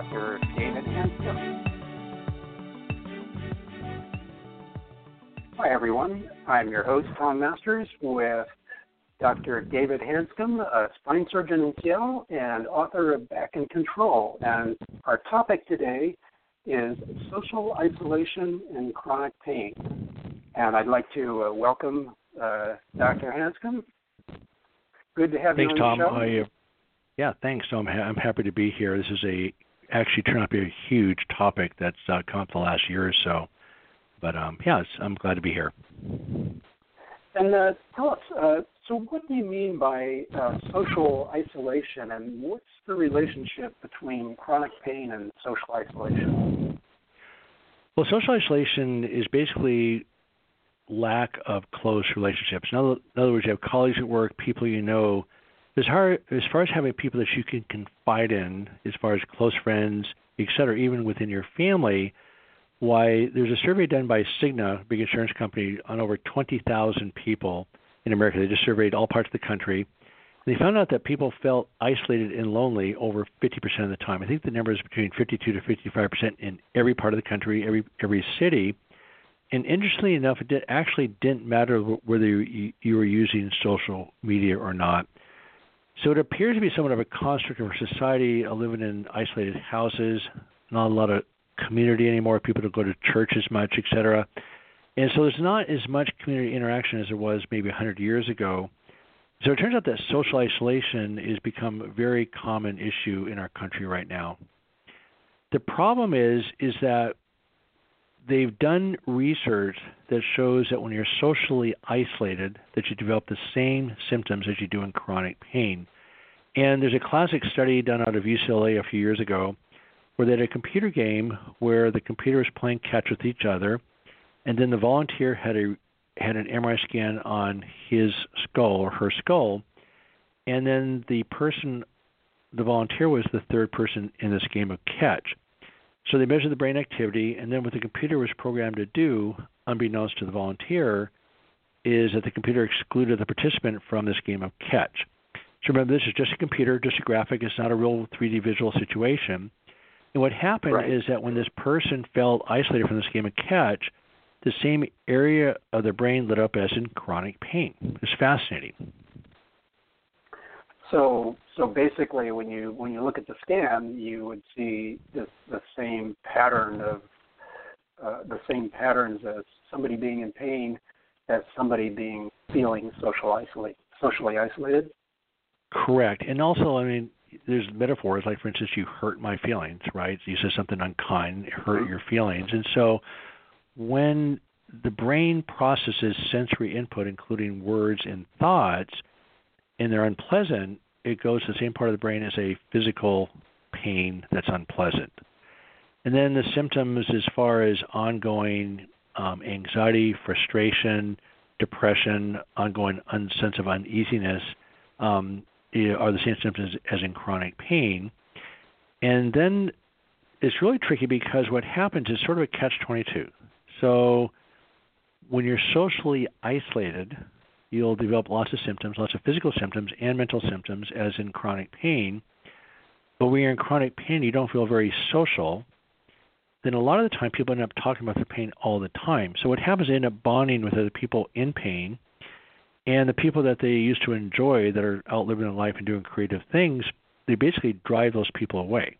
Dr. David Hanscom. Hi, everyone. I'm your host, Tom Masters, with Dr. David Hanscom, a spine surgeon in Seattle and author of Back in Control. And our topic today is social isolation and chronic pain. And I'd like to uh, welcome uh, Dr. Hanscom. Good to have thanks, you on Tom. the show. I, uh, yeah, thanks, Tom. I'm happy to be here. This is a actually turned out to be a huge topic that's uh, come up the last year or so. But um, yeah, I'm glad to be here. And uh, tell us, uh, so what do you mean by uh, social isolation, and what's the relationship between chronic pain and social isolation? Well, social isolation is basically lack of close relationships. In other, in other words, you have colleagues at work, people you know. As, hard, as far as having people that you can confide in, as far as close friends, et cetera, even within your family, why there's a survey done by Cigna, a big insurance company, on over 20,000 people in America. They just surveyed all parts of the country. And they found out that people felt isolated and lonely over 50% of the time. I think the number is between 52 to 55% in every part of the country, every every city. And interestingly enough, it did, actually didn't matter whether you, you were using social media or not. So it appears to be somewhat of a construct of our society, uh, living in isolated houses, not a lot of community anymore. People don't go to church as much, etc. And so there's not as much community interaction as there was maybe 100 years ago. So it turns out that social isolation has become a very common issue in our country right now. The problem is is that they've done research that shows that when you're socially isolated that you develop the same symptoms as you do in chronic pain. And there's a classic study done out of UCLA a few years ago where they had a computer game where the computer was playing catch with each other, and then the volunteer had a had an MRI scan on his skull or her skull, and then the person, the volunteer was the third person in this game of catch. So they measured the brain activity, and then what the computer was programmed to do, unbeknownst to the volunteer, is that the computer excluded the participant from this game of catch. So remember, this is just a computer, just a graphic. It's not a real 3D visual situation. And what happened right. is that when this person felt isolated from this game of catch, the same area of the brain lit up as in chronic pain. It's fascinating. So, so basically, when you when you look at the scan, you would see the the same pattern of uh, the same patterns as somebody being in pain, as somebody being feeling social isolate, socially isolated. Correct, and also, I mean, there's metaphors like, for instance, you hurt my feelings, right? You said something unkind, hurt your feelings, and so when the brain processes sensory input, including words and thoughts, and they're unpleasant, it goes to the same part of the brain as a physical pain that's unpleasant. And then the symptoms, as far as ongoing um, anxiety, frustration, depression, ongoing un- sense of uneasiness, um, are the same symptoms as in chronic pain. And then it's really tricky because what happens is sort of a catch 22. So when you're socially isolated, you'll develop lots of symptoms, lots of physical symptoms and mental symptoms, as in chronic pain. But when you're in chronic pain, you don't feel very social. Then a lot of the time, people end up talking about their pain all the time. So what happens they end up bonding with other people in pain, and the people that they used to enjoy that are out living their life and doing creative things, they basically drive those people away.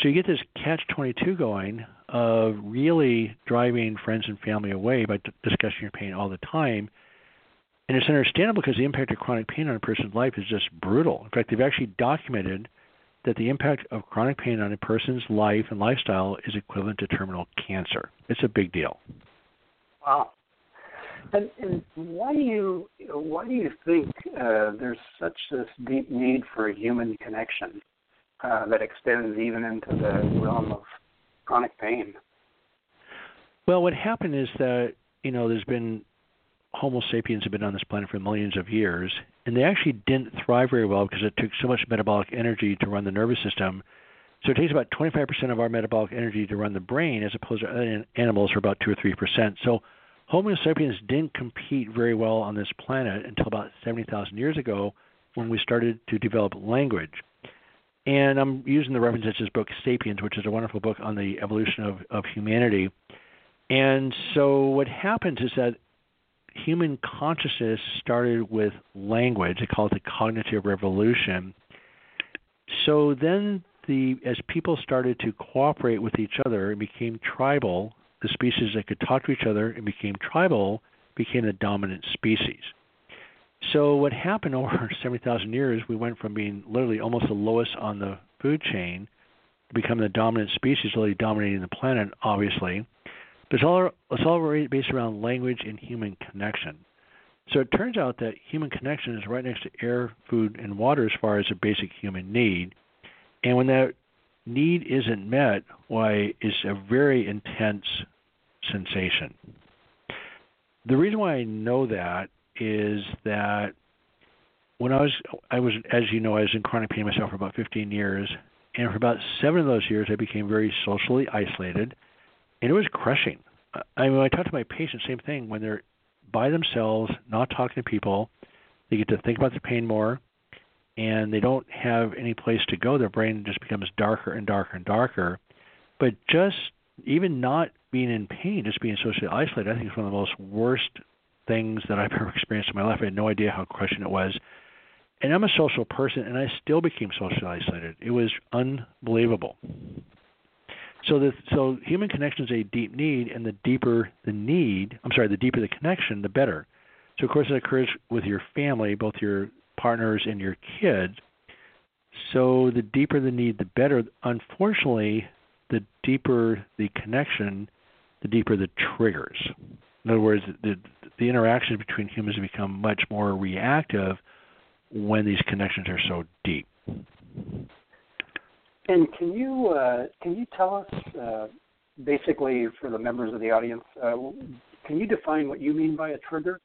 So you get this catch 22 going of really driving friends and family away by d- discussing your pain all the time. And it's understandable because the impact of chronic pain on a person's life is just brutal. In fact, they've actually documented that the impact of chronic pain on a person's life and lifestyle is equivalent to terminal cancer. It's a big deal. Wow. And, and why do you why do you think uh, there's such this deep need for a human connection uh, that extends even into the realm of chronic pain? Well, what happened is that you know there's been Homo sapiens have been on this planet for millions of years, and they actually didn't thrive very well because it took so much metabolic energy to run the nervous system. So it takes about 25% of our metabolic energy to run the brain, as opposed to other animals, for about two or three percent. So Homo sapiens didn't compete very well on this planet until about 70,000 years ago when we started to develop language. And I'm using the reference to his book *Sapiens*, which is a wonderful book on the evolution of, of humanity. And so what happens is that human consciousness started with language. They call it the cognitive revolution. So then the as people started to cooperate with each other and became tribal, the species that could talk to each other and became tribal became the dominant species. So what happened over 70,000 years, we went from being literally almost the lowest on the food chain to becoming the dominant species, really dominating the planet, obviously. It's all, it's all based around language and human connection. So it turns out that human connection is right next to air, food, and water as far as a basic human need. And when that need isn't met, why it's a very intense sensation. The reason why I know that is that when I was I was as you know I was in chronic pain myself for about 15 years, and for about seven of those years I became very socially isolated, and it was crushing. I mean, I talk to my patients, same thing. When they're by themselves, not talking to people, they get to think about their pain more, and they don't have any place to go. Their brain just becomes darker and darker and darker. But just even not being in pain, just being socially isolated, I think is one of the most worst things that I've ever experienced in my life. I had no idea how crushing it was. And I'm a social person, and I still became socially isolated. It was unbelievable. So the so human connection is a deep need, and the deeper the need, I'm sorry, the deeper the connection, the better. So of course it occurs with your family, both your partners and your kids. So the deeper the need, the better. Unfortunately, the deeper the connection, the deeper the triggers. In other words, the the interactions between humans become much more reactive when these connections are so deep. And can you uh, can you tell us uh, basically for the members of the audience, uh, can you define what you mean by a trigger?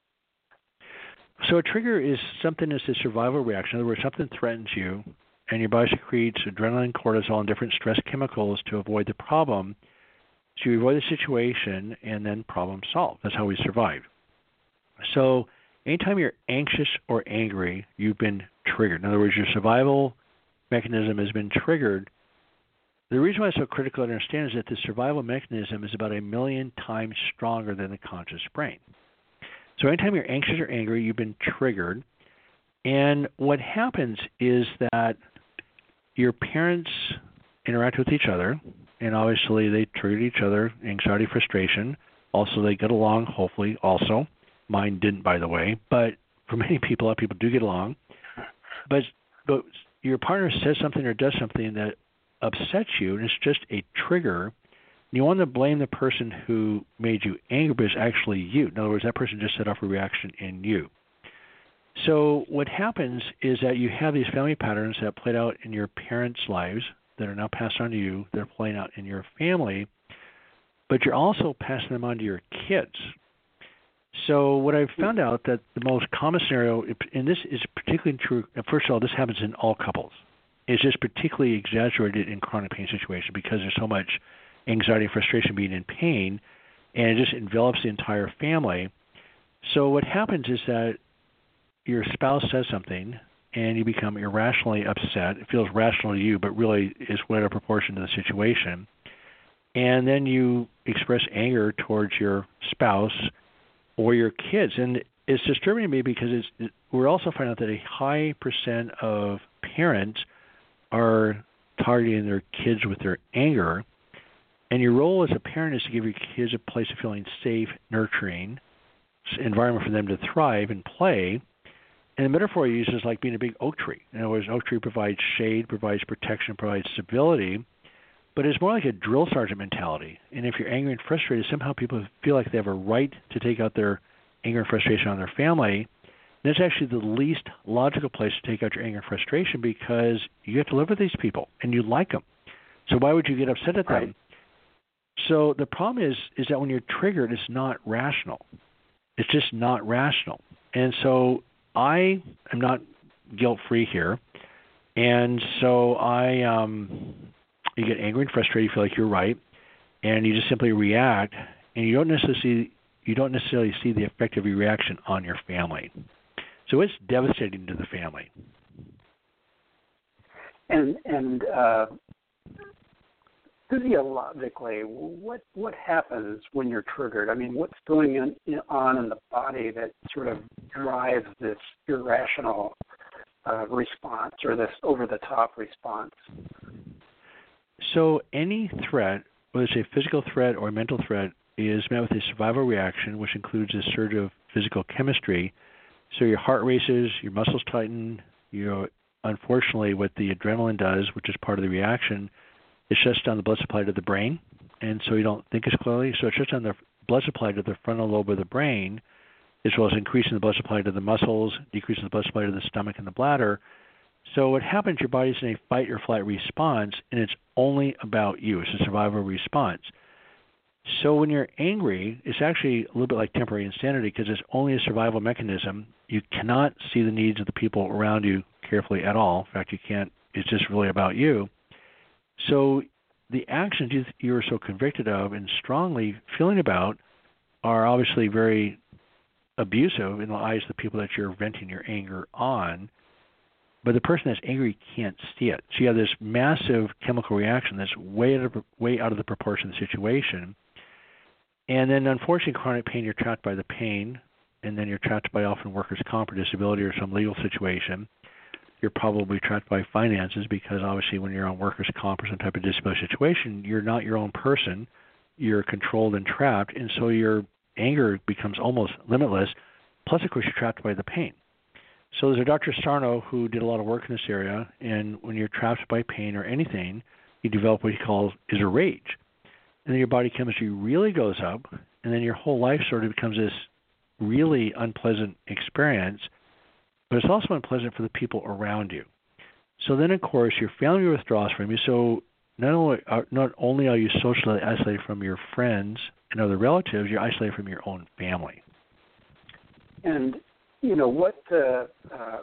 So a trigger is something that's a survival reaction. In other words, something threatens you, and your body secretes adrenaline, cortisol, and different stress chemicals to avoid the problem. So you avoid the situation, and then problem solved. That's how we survive. So anytime you're anxious or angry, you've been triggered. In other words, your survival mechanism has been triggered. The reason why it's so critical to understand is that the survival mechanism is about a million times stronger than the conscious brain. So anytime you're anxious or angry, you've been triggered. And what happens is that your parents interact with each other, and obviously they triggered each other, anxiety, frustration. Also, they get along, hopefully, also. Mine didn't, by the way, but for many people, a lot of people do get along. But but your partner says something or does something that upsets you, and it's just a trigger. You want to blame the person who made you angry, but it's actually you. In other words, that person just set off a reaction in you. So what happens is that you have these family patterns that played out in your parents' lives that are now passed on to you. They're playing out in your family, but you're also passing them on to your kids. So what I've found out that the most common scenario, and this is particularly true. Uh, first of all, this happens in all couples. It's just particularly exaggerated in chronic pain situations because there's so much anxiety and frustration being in pain, and it just envelops the entire family. So what happens is that your spouse says something, and you become irrationally upset. It feels rational to you, but really is way out of proportion to the situation. And then you express anger towards your spouse or your kids. And it's disturbing to me because it's, we're also finding out that a high percent of parents are targeting their kids with their anger. And your role as a parent is to give your kids a place of feeling safe, nurturing environment for them to thrive and play. And the metaphor I use is like being a big oak tree. In other words, an oak tree provides shade, provides protection, provides stability but it's more like a drill sergeant mentality. And if you're angry and frustrated, somehow people feel like they have a right to take out their anger and frustration on their family. And it's actually the least logical place to take out your anger and frustration because you have to live with these people and you like them. So why would you get upset at them? Right. So the problem is is that when you're triggered, it's not rational. It's just not rational. And so I am not guilt free here. And so I um you get angry and frustrated, you feel like you're right, and you just simply react, and you don't necessarily you don't necessarily see the effect of your reaction on your family. So it's devastating to the family. And and uh, physiologically, what what happens when you're triggered? I mean, what's going on in the body that sort of drives this irrational uh, response or this over the top response? So any threat, whether it's a physical threat or a mental threat, is met with a survival reaction, which includes a surge of physical chemistry. So your heart races, your muscles tighten. You know, unfortunately, what the adrenaline does, which is part of the reaction, it shuts down the blood supply to the brain, and so you don't think as clearly. So it shuts down the blood supply to the frontal lobe of the brain, as well as increasing the blood supply to the muscles, decreasing the blood supply to the stomach and the bladder. So what happens? Your body's in a fight or flight response, and it's only about you. It's a survival response. So when you're angry, it's actually a little bit like temporary insanity because it's only a survival mechanism. You cannot see the needs of the people around you carefully at all. In fact, you can't. It's just really about you. So the actions you, you are so convicted of and strongly feeling about are obviously very abusive in the eyes of the people that you're venting your anger on. But the person that's angry can't see it. So you have this massive chemical reaction that's way out of, way out of the proportion of the situation. And then, unfortunately, chronic pain, you're trapped by the pain, and then you're trapped by often workers' comp or disability or some legal situation you're probably trapped by finances because obviously when you're on workers' comp or some type of disability situation, you're not your own person. You're controlled and trapped, and so your anger becomes almost limitless. Plus, of course, you're trapped by the pain. So there's a Dr. Sarno who did a lot of work in this area, and when you're trapped by pain or anything, you develop what he calls is a rage. And then your body chemistry really goes up, and then your whole life sort of becomes this really unpleasant experience but it's also unpleasant for the people around you. So then, of course, your family withdraws from you. So not only are, not only are you socially isolated from your friends and other relatives, you're isolated from your own family. And you know what? Uh, uh,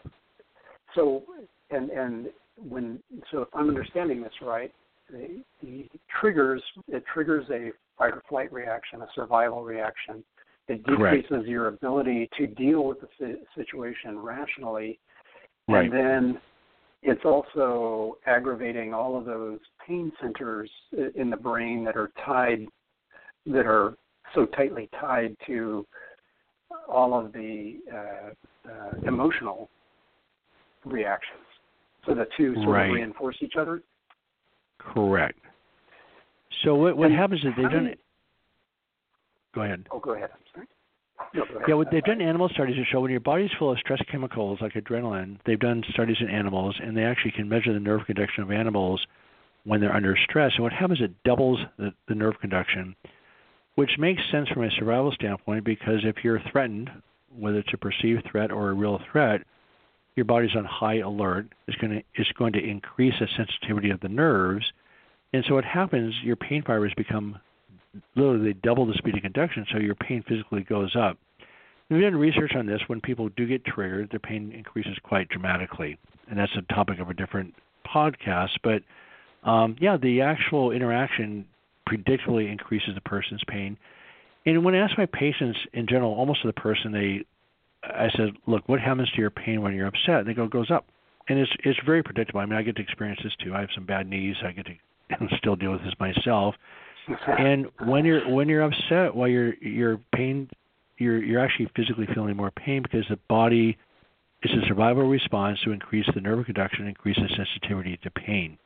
so and and when so if I'm understanding this right, the, the triggers it triggers a fight or flight reaction, a survival reaction, it decreases Correct. your ability to deal with the situation rationally. Right. And then it's also aggravating all of those pain centers in the brain that are tied, that are so tightly tied to all of the uh, uh, emotional reactions. So the two sort right. of reinforce each other. Correct. So what what and happens is they've done. You, go ahead. Oh, go ahead. No, yeah, what they've done animal studies to show when your body's full of stress chemicals like adrenaline, they've done studies in animals, and they actually can measure the nerve conduction of animals when they're under stress. And what happens is it doubles the, the nerve conduction, which makes sense from a survival standpoint because if you're threatened, whether it's a perceived threat or a real threat, your body's on high alert. It's going to it's going to increase the sensitivity of the nerves, and so what happens? Your pain fibers become literally they double the speed of conduction, so your pain physically goes up. We've done research on this. When people do get triggered, their pain increases quite dramatically, and that's a topic of a different podcast. But um, yeah, the actual interaction predictably increases the person's pain. And when I ask my patients in general, almost to the person, they, I said, "Look, what happens to your pain when you're upset?" And they go, "It goes up," and it's it's very predictable. I mean, I get to experience this too. I have some bad knees. I get to still deal with this myself and when you're when you're upset, while your your pain, you're you're actually physically feeling more pain because the body is a survival response to increase the nerve conduction, increase the sensitivity to pain.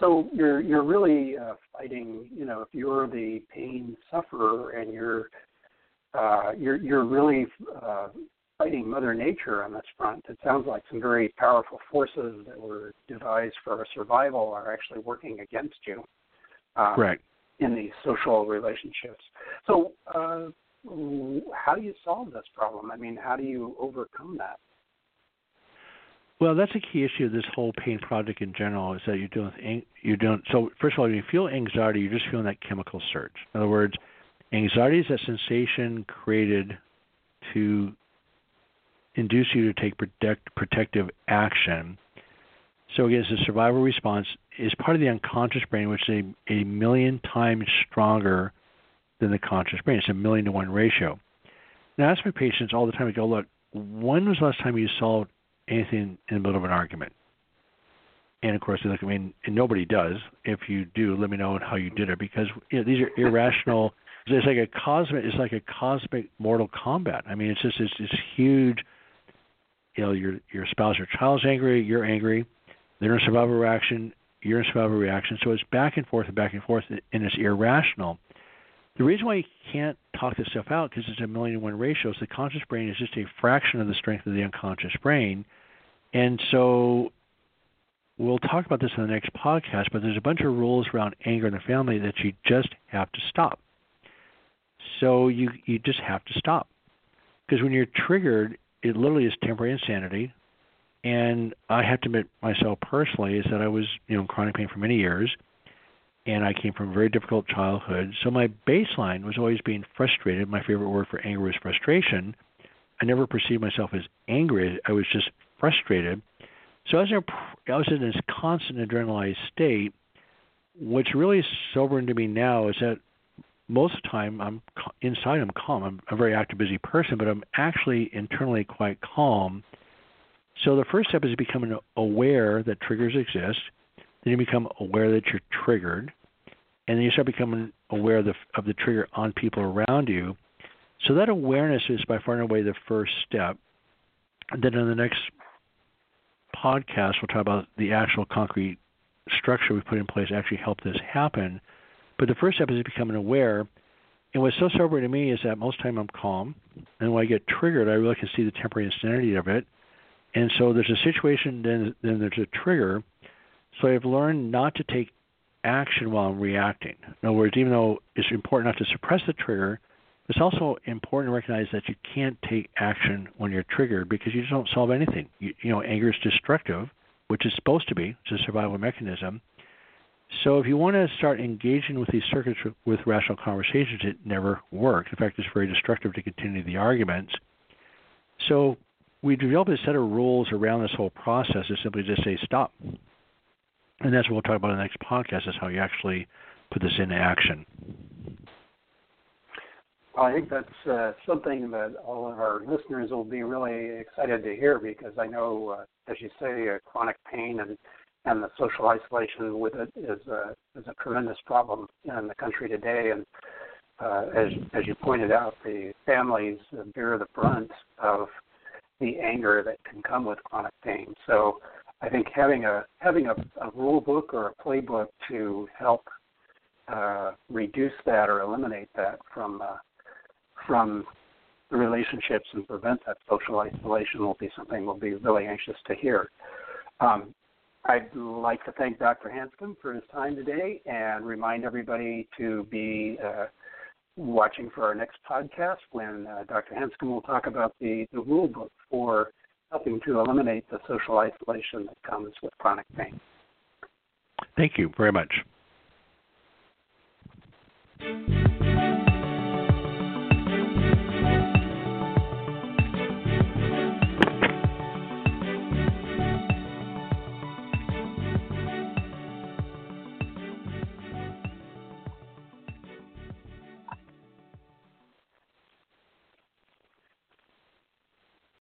So you're you're really uh, fighting. You know, if you're the pain sufferer and you're uh, you're you're really uh, fighting Mother Nature on this front. It sounds like some very powerful forces that were devised for our survival are actually working against you. Um, Correct. In these social relationships. So, uh, how do you solve this problem? I mean, how do you overcome that? Well, that's a key issue of this whole pain project in general is that you're doing you're doing so. First of all, when you feel anxiety, you're just feeling that chemical surge. In other words, anxiety is a sensation created to induce you to take protect, protective action. So again, a survival response is part of the unconscious brain, which is a, a million times stronger than the conscious brain. It's a million to one ratio. Now, I ask my patients all the time. I go, look, when was the last time you saw anything in the middle of an argument. And of course, look, I mean, and nobody does. If you do, let me know how you did it because you know, these are irrational. it's like a cosmic. It's like a cosmic Mortal Kombat. I mean, it's just it's, it's huge. You know, your your spouse or child's angry, you're angry. They're in a survival reaction. You're in a survival reaction. So it's back and forth and back and forth, and it's irrational. The reason why you can't talk this stuff out because it's a million to one ratio is the conscious brain is just a fraction of the strength of the unconscious brain, and so we'll talk about this in the next podcast. But there's a bunch of rules around anger in the family that you just have to stop. So you you just have to stop because when you're triggered, it literally is temporary insanity. And I have to admit myself personally is that I was you know in chronic pain for many years and I came from a very difficult childhood. So my baseline was always being frustrated. My favorite word for anger was frustration. I never perceived myself as angry. I was just frustrated. So as I was in this constant adrenalized state, what's really sobering to me now is that most of the time I'm inside I'm calm. I'm a very active, busy person, but I'm actually internally quite calm. So the first step is becoming aware that triggers exist. Then you become aware that you're triggered and then you start becoming aware of the, of the trigger on people around you. So that awareness is by far and away the first step. And then in the next podcast, we'll talk about the actual concrete structure we put in place to actually help this happen. But the first step is becoming aware. And what's so sobering to me is that most time I'm calm, and when I get triggered, I really can see the temporary insanity of it. And so there's a situation, then then there's a trigger. So I've learned not to take action while I'm reacting. In other words, even though it's important not to suppress the trigger, it's also important to recognize that you can't take action when you're triggered because you just don't solve anything. You, you know, anger is destructive, which is supposed to be. It's a survival mechanism. So if you want to start engaging with these circuits with rational conversations, it never works. In fact, it's very destructive to continue the arguments. So we developed a set of rules around this whole process to simply just say stop and that's what we'll talk about in the next podcast is how you actually put this into action. Well, I think that's uh, something that all of our listeners will be really excited to hear because I know, uh, as you say, uh, chronic pain and and the social isolation with it is a is a tremendous problem in the country today. And uh, as as you pointed out, the families bear the brunt of the anger that can come with chronic pain. So I think having a having a, a rule book or a playbook to help uh, reduce that or eliminate that from uh, from the relationships and prevent that social isolation will be something we'll be really anxious to hear. Um, I'd like to thank Dr. Hanscom for his time today and remind everybody to be uh, watching for our next podcast when uh, Dr. Hanscom will talk about the, the rule book for helping to eliminate the social isolation that comes with chronic pain. Thank you very much.